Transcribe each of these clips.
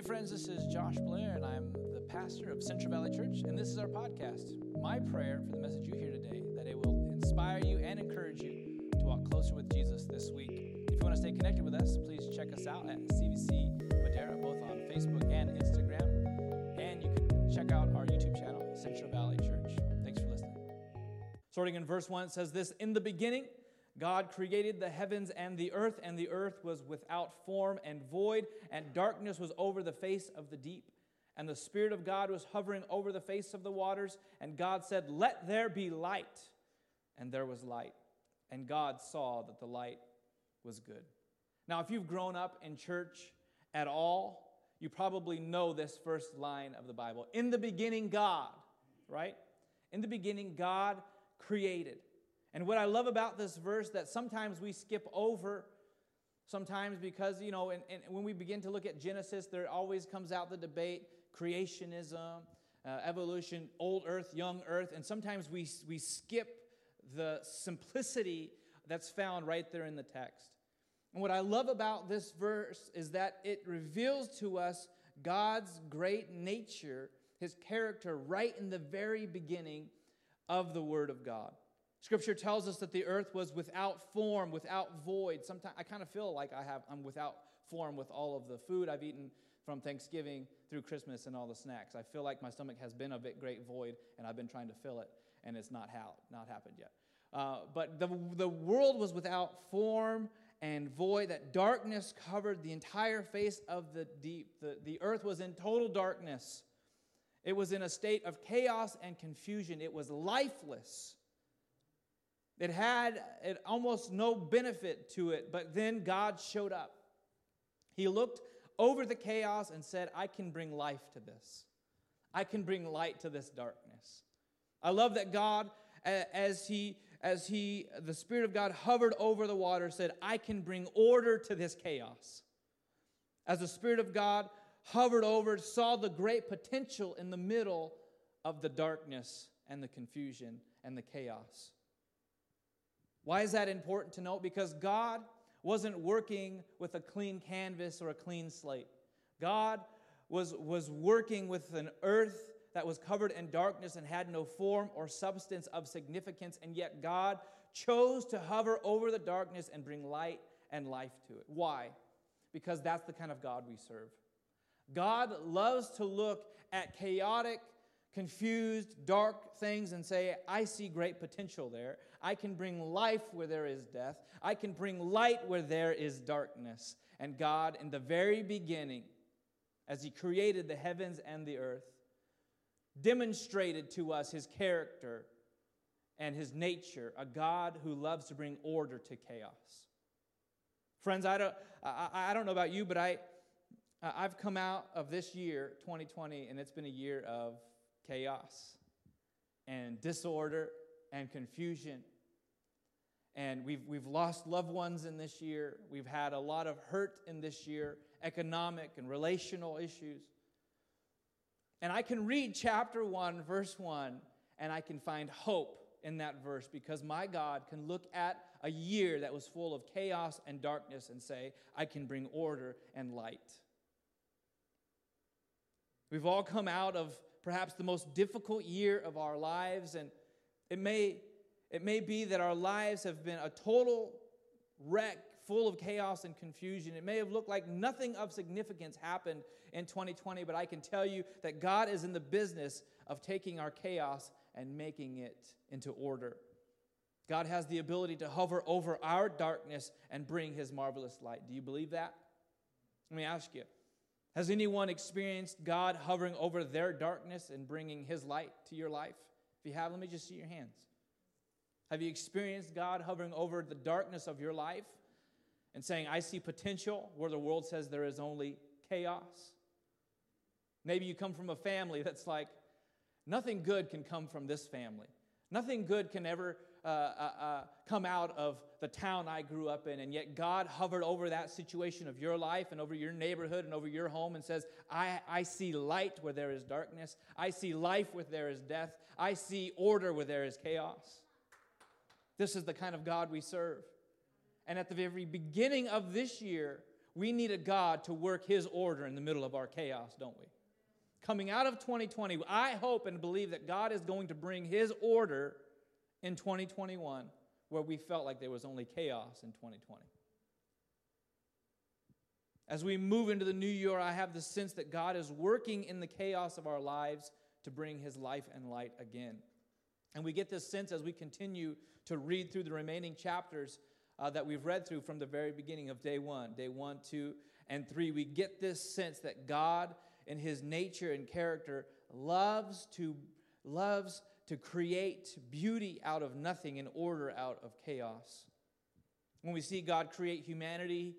Hey, friends, this is Josh Blair, and I'm the pastor of Central Valley Church, and this is our podcast. My prayer for the message you hear today that it will inspire you and encourage you to walk closer with Jesus this week. If you want to stay connected with us, please check us out at CVC Madera, both on Facebook and Instagram, and you can check out our YouTube channel, Central Valley Church. Thanks for listening. Starting in verse 1, it says this In the beginning, God created the heavens and the earth, and the earth was without form and void, and darkness was over the face of the deep. And the Spirit of God was hovering over the face of the waters. And God said, Let there be light. And there was light. And God saw that the light was good. Now, if you've grown up in church at all, you probably know this first line of the Bible. In the beginning, God, right? In the beginning, God created. And what I love about this verse that sometimes we skip over, sometimes because, you know, and, and when we begin to look at Genesis, there always comes out the debate creationism, uh, evolution, old earth, young earth, and sometimes we, we skip the simplicity that's found right there in the text. And what I love about this verse is that it reveals to us God's great nature, his character, right in the very beginning of the Word of God. Scripture tells us that the earth was without form, without void. Sometimes I kind of feel like I have I'm without form with all of the food I've eaten from Thanksgiving through Christmas and all the snacks. I feel like my stomach has been a bit great void, and I've been trying to fill it, and it's not how not happened yet. Uh, but the, the world was without form and void, that darkness covered the entire face of the deep. The, the earth was in total darkness. It was in a state of chaos and confusion. It was lifeless. It had it almost no benefit to it, but then God showed up. He looked over the chaos and said, I can bring life to this. I can bring light to this darkness. I love that God, as he, as he, the Spirit of God hovered over the water, said, I can bring order to this chaos. As the Spirit of God hovered over, saw the great potential in the middle of the darkness and the confusion and the chaos. Why is that important to note? Because God wasn't working with a clean canvas or a clean slate. God was, was working with an earth that was covered in darkness and had no form or substance of significance, and yet God chose to hover over the darkness and bring light and life to it. Why? Because that's the kind of God we serve. God loves to look at chaotic, confused, dark things and say, I see great potential there. I can bring life where there is death. I can bring light where there is darkness. And God, in the very beginning, as He created the heavens and the earth, demonstrated to us His character and His nature, a God who loves to bring order to chaos. Friends, I don't, I, I don't know about you, but I, I've come out of this year, 2020, and it's been a year of chaos and disorder and confusion. And we've, we've lost loved ones in this year. We've had a lot of hurt in this year, economic and relational issues. And I can read chapter 1, verse 1, and I can find hope in that verse because my God can look at a year that was full of chaos and darkness and say, I can bring order and light. We've all come out of perhaps the most difficult year of our lives, and it may, it may be that our lives have been a total wreck, full of chaos and confusion. It may have looked like nothing of significance happened in 2020, but I can tell you that God is in the business of taking our chaos and making it into order. God has the ability to hover over our darkness and bring his marvelous light. Do you believe that? Let me ask you has anyone experienced God hovering over their darkness and bringing His light to your life? If you have, let me just see your hands. Have you experienced God hovering over the darkness of your life and saying, I see potential where the world says there is only chaos? Maybe you come from a family that's like, nothing good can come from this family. Nothing good can ever uh, uh, uh, come out of the town I grew up in, and yet God hovered over that situation of your life and over your neighborhood and over your home and says, I, I see light where there is darkness. I see life where there is death. I see order where there is chaos. This is the kind of God we serve. And at the very beginning of this year, we need a God to work his order in the middle of our chaos, don't we? Coming out of 2020, I hope and believe that God is going to bring his order in 2021 where we felt like there was only chaos in 2020. As we move into the new year, I have the sense that God is working in the chaos of our lives to bring his life and light again. And we get this sense as we continue to read through the remaining chapters uh, that we've read through from the very beginning of day one, day one, two, and three. We get this sense that God, in his nature and character, loves to, loves to create beauty out of nothing and order out of chaos. When we see God create humanity,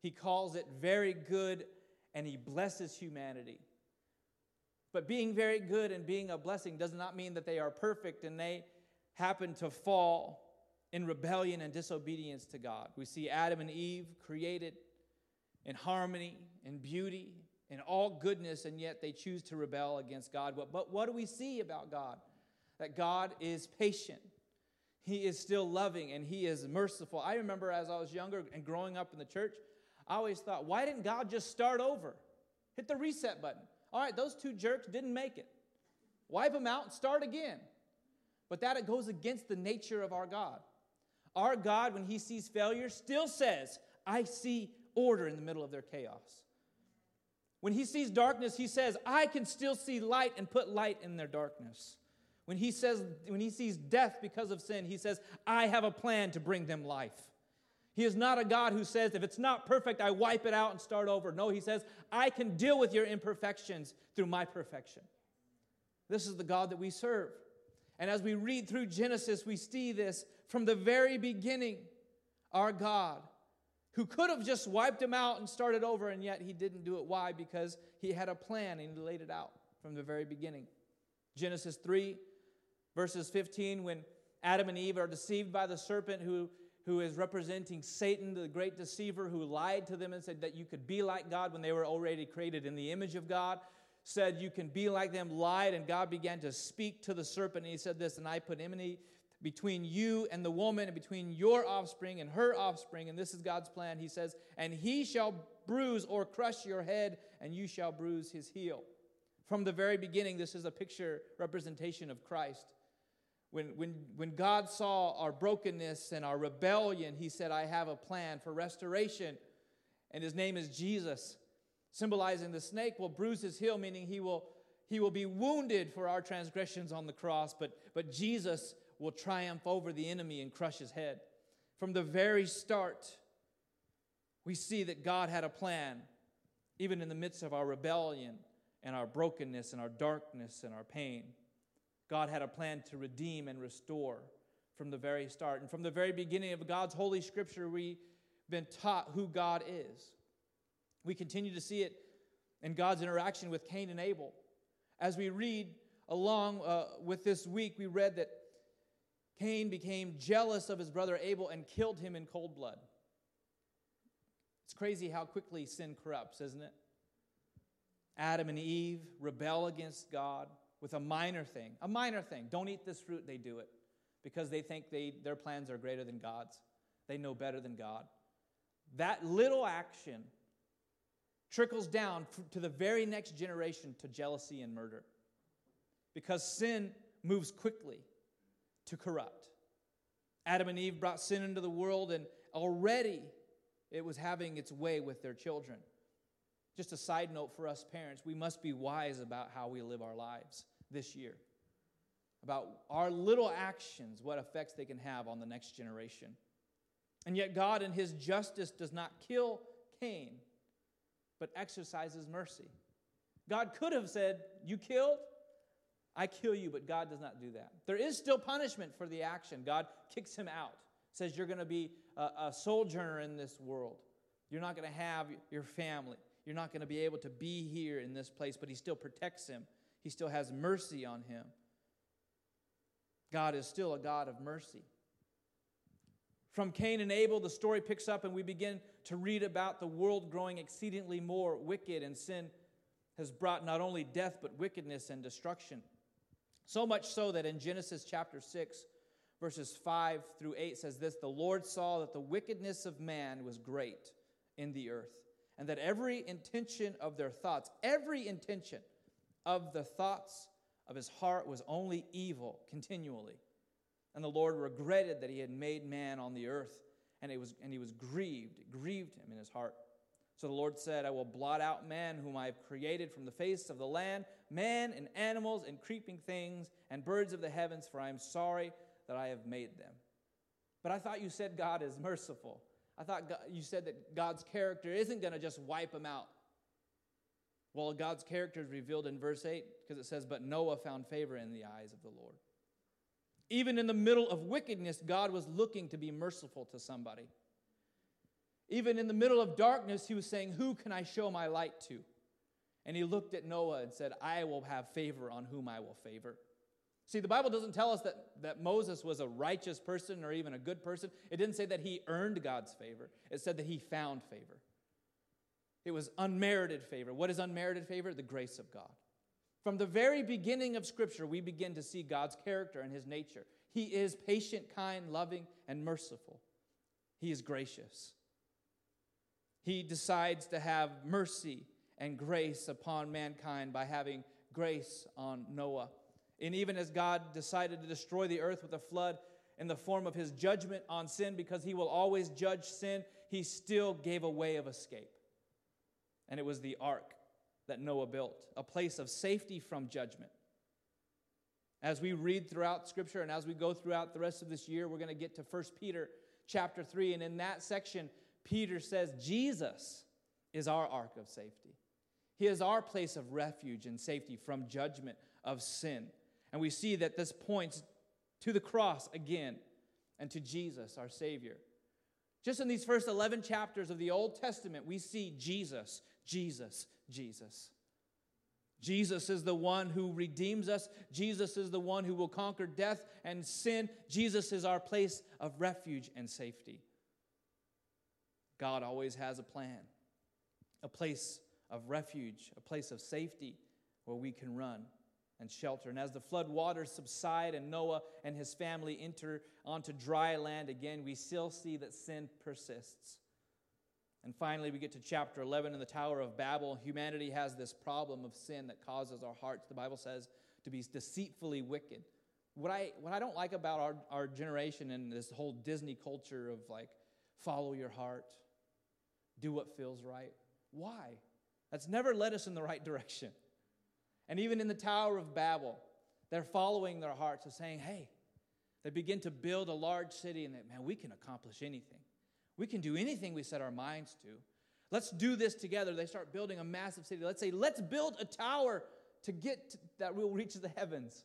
he calls it very good and he blesses humanity. But being very good and being a blessing does not mean that they are perfect and they happen to fall in rebellion and disobedience to God. We see Adam and Eve created in harmony, in beauty, in all goodness, and yet they choose to rebel against God. But, but what do we see about God? That God is patient. He is still loving and He is merciful. I remember as I was younger and growing up in the church, I always thought, why didn't God just start over? Hit the reset button. All right, those two jerks didn't make it. Wipe them out and start again. But that it goes against the nature of our God. Our God, when he sees failure, still says, I see order in the middle of their chaos. When he sees darkness, he says, I can still see light and put light in their darkness. When he says when he sees death because of sin, he says, I have a plan to bring them life. He is not a God who says, if it's not perfect, I wipe it out and start over. No, he says, I can deal with your imperfections through my perfection. This is the God that we serve. And as we read through Genesis, we see this from the very beginning. Our God, who could have just wiped him out and started over, and yet he didn't do it. Why? Because he had a plan and he laid it out from the very beginning. Genesis 3, verses 15, when Adam and Eve are deceived by the serpent who who is representing Satan, the great deceiver, who lied to them and said that you could be like God when they were already created in the image of God, said you can be like them, lied, and God began to speak to the serpent. And he said this, and I put enmity between you and the woman, and between your offspring and her offspring. And this is God's plan. He says, and he shall bruise or crush your head, and you shall bruise his heel. From the very beginning, this is a picture representation of Christ. When, when, when God saw our brokenness and our rebellion, He said, I have a plan for restoration. And His name is Jesus, symbolizing the snake will bruise His heel, meaning He will, he will be wounded for our transgressions on the cross, but, but Jesus will triumph over the enemy and crush his head. From the very start, we see that God had a plan, even in the midst of our rebellion and our brokenness and our darkness and our pain. God had a plan to redeem and restore from the very start. And from the very beginning of God's Holy Scripture, we've been taught who God is. We continue to see it in God's interaction with Cain and Abel. As we read along uh, with this week, we read that Cain became jealous of his brother Abel and killed him in cold blood. It's crazy how quickly sin corrupts, isn't it? Adam and Eve rebel against God with a minor thing. A minor thing. Don't eat this fruit, they do it because they think they, their plans are greater than God's. They know better than God. That little action trickles down to the very next generation to jealousy and murder because sin moves quickly to corrupt. Adam and Eve brought sin into the world, and already it was having its way with their children. Just a side note for us parents, we must be wise about how we live our lives this year about our little actions, what effects they can have on the next generation. And yet, God, in His justice, does not kill Cain, but exercises mercy. God could have said, You killed, I kill you, but God does not do that. There is still punishment for the action. God kicks him out, says, You're going to be a, a sojourner in this world. You're not going to have your family. You're not going to be able to be here in this place, but He still protects him he still has mercy on him. God is still a God of mercy. From Cain and Abel, the story picks up, and we begin to read about the world growing exceedingly more wicked, and sin has brought not only death, but wickedness and destruction. So much so that in Genesis chapter 6, verses 5 through 8 says this The Lord saw that the wickedness of man was great in the earth, and that every intention of their thoughts, every intention of the thoughts of his heart was only evil continually. And the Lord regretted that he had made man on the earth, and, it was, and he was grieved, it grieved him in his heart. So the Lord said, I will blot out man whom I have created from the face of the land, man and animals and creeping things and birds of the heavens, for I am sorry that I have made them. But I thought you said God is merciful. I thought God, you said that God's character isn't going to just wipe them out. Well, God's character is revealed in verse 8 because it says, But Noah found favor in the eyes of the Lord. Even in the middle of wickedness, God was looking to be merciful to somebody. Even in the middle of darkness, he was saying, Who can I show my light to? And he looked at Noah and said, I will have favor on whom I will favor. See, the Bible doesn't tell us that, that Moses was a righteous person or even a good person. It didn't say that he earned God's favor, it said that he found favor. It was unmerited favor. What is unmerited favor? The grace of God. From the very beginning of Scripture, we begin to see God's character and his nature. He is patient, kind, loving, and merciful. He is gracious he decides to have mercy and grace upon mankind by having grace on Noah. And even as God decided to destroy the earth with a flood in the form of his judgment on sin, because he will always judge sin, he still gave a way of escape. And it was the ark that Noah built, a place of safety from judgment. As we read throughout Scripture and as we go throughout the rest of this year, we're going to get to 1 Peter chapter 3. And in that section, Peter says Jesus is our ark of safety. He is our place of refuge and safety from judgment of sin. And we see that this points to the cross again and to Jesus, our Savior. Just in these first 11 chapters of the Old Testament, we see Jesus, Jesus, Jesus. Jesus is the one who redeems us. Jesus is the one who will conquer death and sin. Jesus is our place of refuge and safety. God always has a plan, a place of refuge, a place of safety where we can run and shelter. And as the flood waters subside and Noah and his family enter onto dry land again, we still see that sin persists. And finally, we get to chapter 11 in the Tower of Babel. Humanity has this problem of sin that causes our hearts, the Bible says, to be deceitfully wicked. What I, what I don't like about our, our generation and this whole Disney culture of like, follow your heart, do what feels right. Why? That's never led us in the right direction. And even in the Tower of Babel, they're following their hearts of saying, hey, they begin to build a large city and that, man, we can accomplish anything. We can do anything we set our minds to. Let's do this together. They start building a massive city. Let's say, let's build a tower to get to, that will reach the heavens.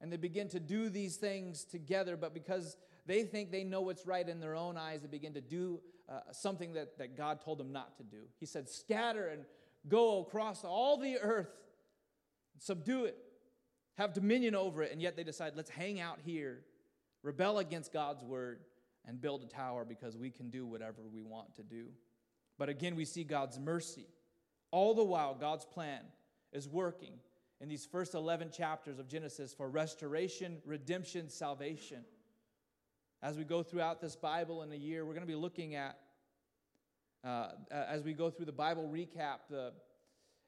And they begin to do these things together, but because they think they know what's right in their own eyes, they begin to do uh, something that, that God told them not to do. He said, Scatter and go across all the earth, subdue it, have dominion over it. And yet they decide, let's hang out here, rebel against God's word, and build a tower because we can do whatever we want to do. But again, we see God's mercy. All the while, God's plan is working in these first 11 chapters of Genesis for restoration, redemption, salvation. As we go throughout this Bible in a year, we're going to be looking at, uh, as we go through the Bible recap, the,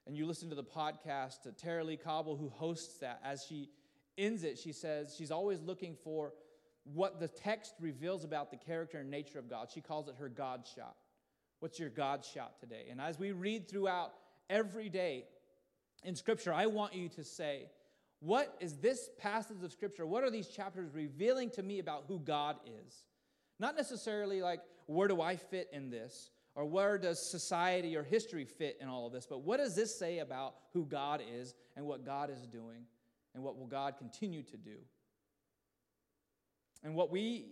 and you listen to the podcast, uh, Tara-Leigh Cobble, who hosts that, as she ends it, she says she's always looking for what the text reveals about the character and nature of God. She calls it her God shot. What's your God shot today? And as we read throughout every day in Scripture, I want you to say, what is this passage of Scripture? What are these chapters revealing to me about who God is? Not necessarily like, where do I fit in this? Or where does society or history fit in all of this? But what does this say about who God is and what God is doing and what will God continue to do? And what we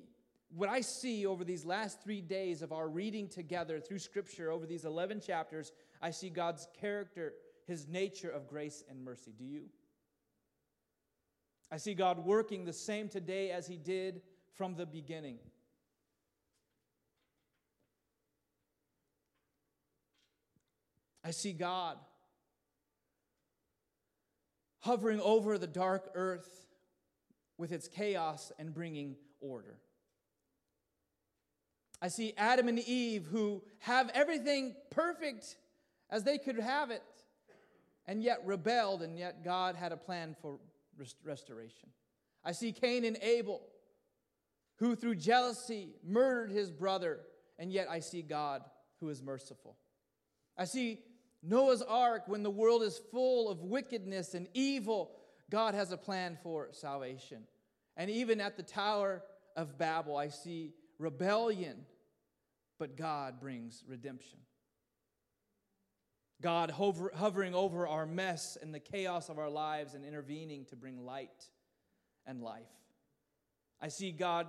what I see over these last 3 days of our reading together through scripture over these 11 chapters, I see God's character, his nature of grace and mercy. Do you? I see God working the same today as He did from the beginning. I see God hovering over the dark earth with its chaos and bringing order. I see Adam and Eve who have everything perfect as they could have it, and yet rebelled, and yet God had a plan for rest- restoration. I see Cain and Abel who through jealousy murdered his brother, and yet I see God who is merciful. I see Noah's ark when the world is full of wickedness and evil, God has a plan for salvation. And even at the Tower of Babel, I see rebellion, but God brings redemption. God hover, hovering over our mess and the chaos of our lives and intervening to bring light and life. I see God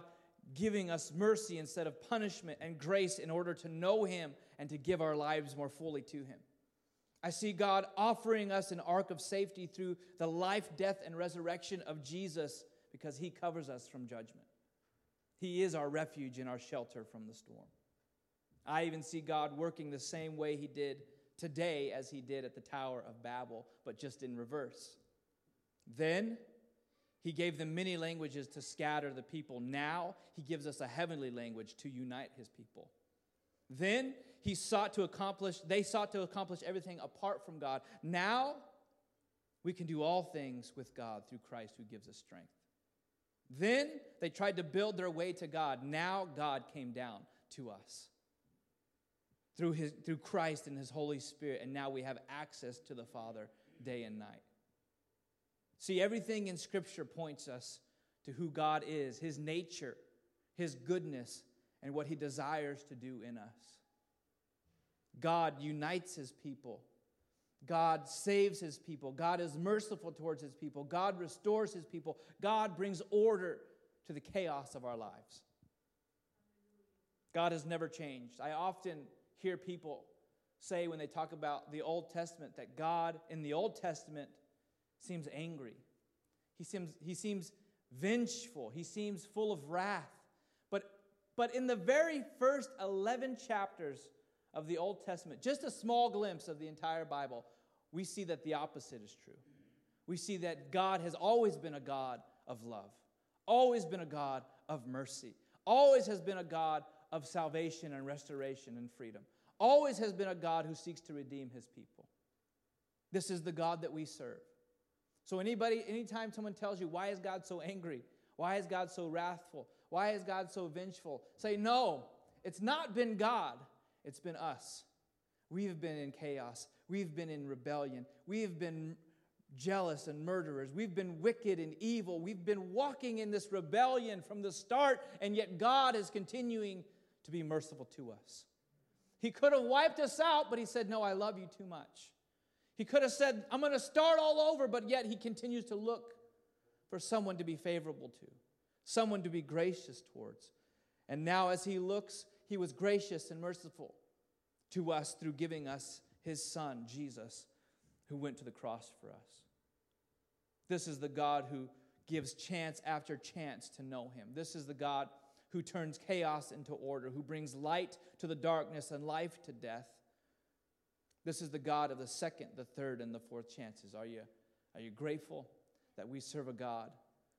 giving us mercy instead of punishment and grace in order to know Him and to give our lives more fully to Him. I see God offering us an ark of safety through the life, death, and resurrection of Jesus because He covers us from judgment. He is our refuge and our shelter from the storm. I even see God working the same way He did today as He did at the Tower of Babel, but just in reverse. Then he gave them many languages to scatter the people. Now he gives us a heavenly language to unite his people. Then he sought to accomplish, they sought to accomplish everything apart from God. Now we can do all things with God through Christ who gives us strength. Then they tried to build their way to God. Now God came down to us through, his, through Christ and his Holy Spirit. And now we have access to the Father day and night. See, everything in Scripture points us to who God is, His nature, His goodness, and what He desires to do in us. God unites His people. God saves His people. God is merciful towards His people. God restores His people. God brings order to the chaos of our lives. God has never changed. I often hear people say when they talk about the Old Testament that God in the Old Testament seems angry. He seems, he seems vengeful. He seems full of wrath. But, but in the very first 11 chapters of the Old Testament, just a small glimpse of the entire Bible, we see that the opposite is true. We see that God has always been a God of love, always been a God of mercy, always has been a God of salvation and restoration and freedom, always has been a God who seeks to redeem his people. This is the God that we serve. So anybody, anytime someone tells you, why is God so angry? Why is God so wrathful? Why is God so vengeful? Say, no, it's not been God, it's been us. We have been in chaos. We've been in rebellion. We have been jealous and murderers. We've been wicked and evil. We've been walking in this rebellion from the start, and yet God is continuing to be merciful to us. He could have wiped us out, but He said, No, I love you too much. He could have said, I'm going to start all over, but yet he continues to look for someone to be favorable to, someone to be gracious towards. And now, as he looks, he was gracious and merciful to us through giving us his son, Jesus, who went to the cross for us. This is the God who gives chance after chance to know him. This is the God who turns chaos into order, who brings light to the darkness and life to death. This is the God of the second, the third, and the fourth chances. Are you, are you grateful that we serve a God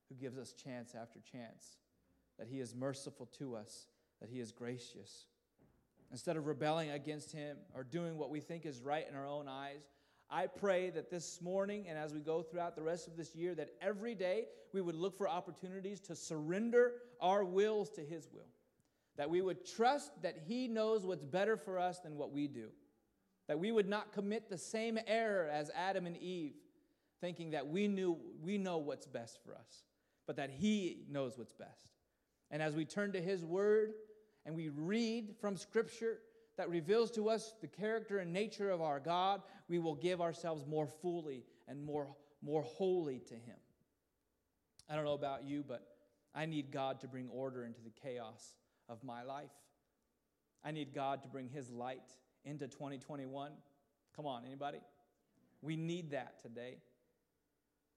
who gives us chance after chance, that He is merciful to us, that He is gracious? Instead of rebelling against Him or doing what we think is right in our own eyes, I pray that this morning and as we go throughout the rest of this year, that every day we would look for opportunities to surrender our wills to His will. That we would trust that He knows what's better for us than what we do that we would not commit the same error as Adam and Eve, thinking that we knew we know what's best for us, but that he knows what's best. And as we turn to his word and we read from scripture that reveals to us the character and nature of our God, we will give ourselves more fully and more more wholly to him. I don't know about you, but I need God to bring order into the chaos of my life. I need God to bring his light into 2021? Come on, anybody? We need that today.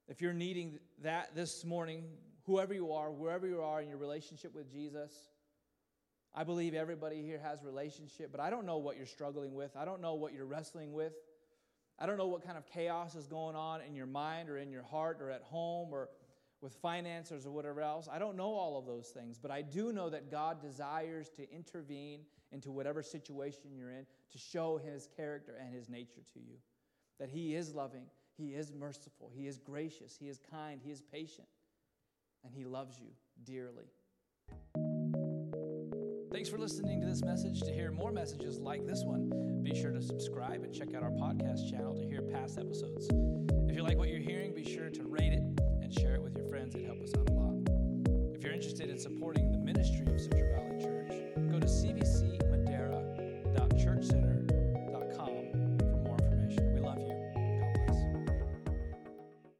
If you're needing that this morning, whoever you are, wherever you are in your relationship with Jesus, I believe everybody here has relationship, but I don't know what you're struggling with. I don't know what you're wrestling with. I don't know what kind of chaos is going on in your mind or in your heart or at home or with finances or whatever else. I don't know all of those things, but I do know that God desires to intervene into whatever situation you're in to show his character and his nature to you. That he is loving, he is merciful, he is gracious, he is kind, he is patient, and he loves you dearly. Thanks for listening to this message. To hear more messages like this one, be sure to subscribe and check out our podcast channel to hear past episodes. If you like what you're hearing, be sure to rate it and share it with your friends. It helps us out a lot. If you're interested in supporting the ministry of Central Valley Church, go to cvcmadera.churchcenter.com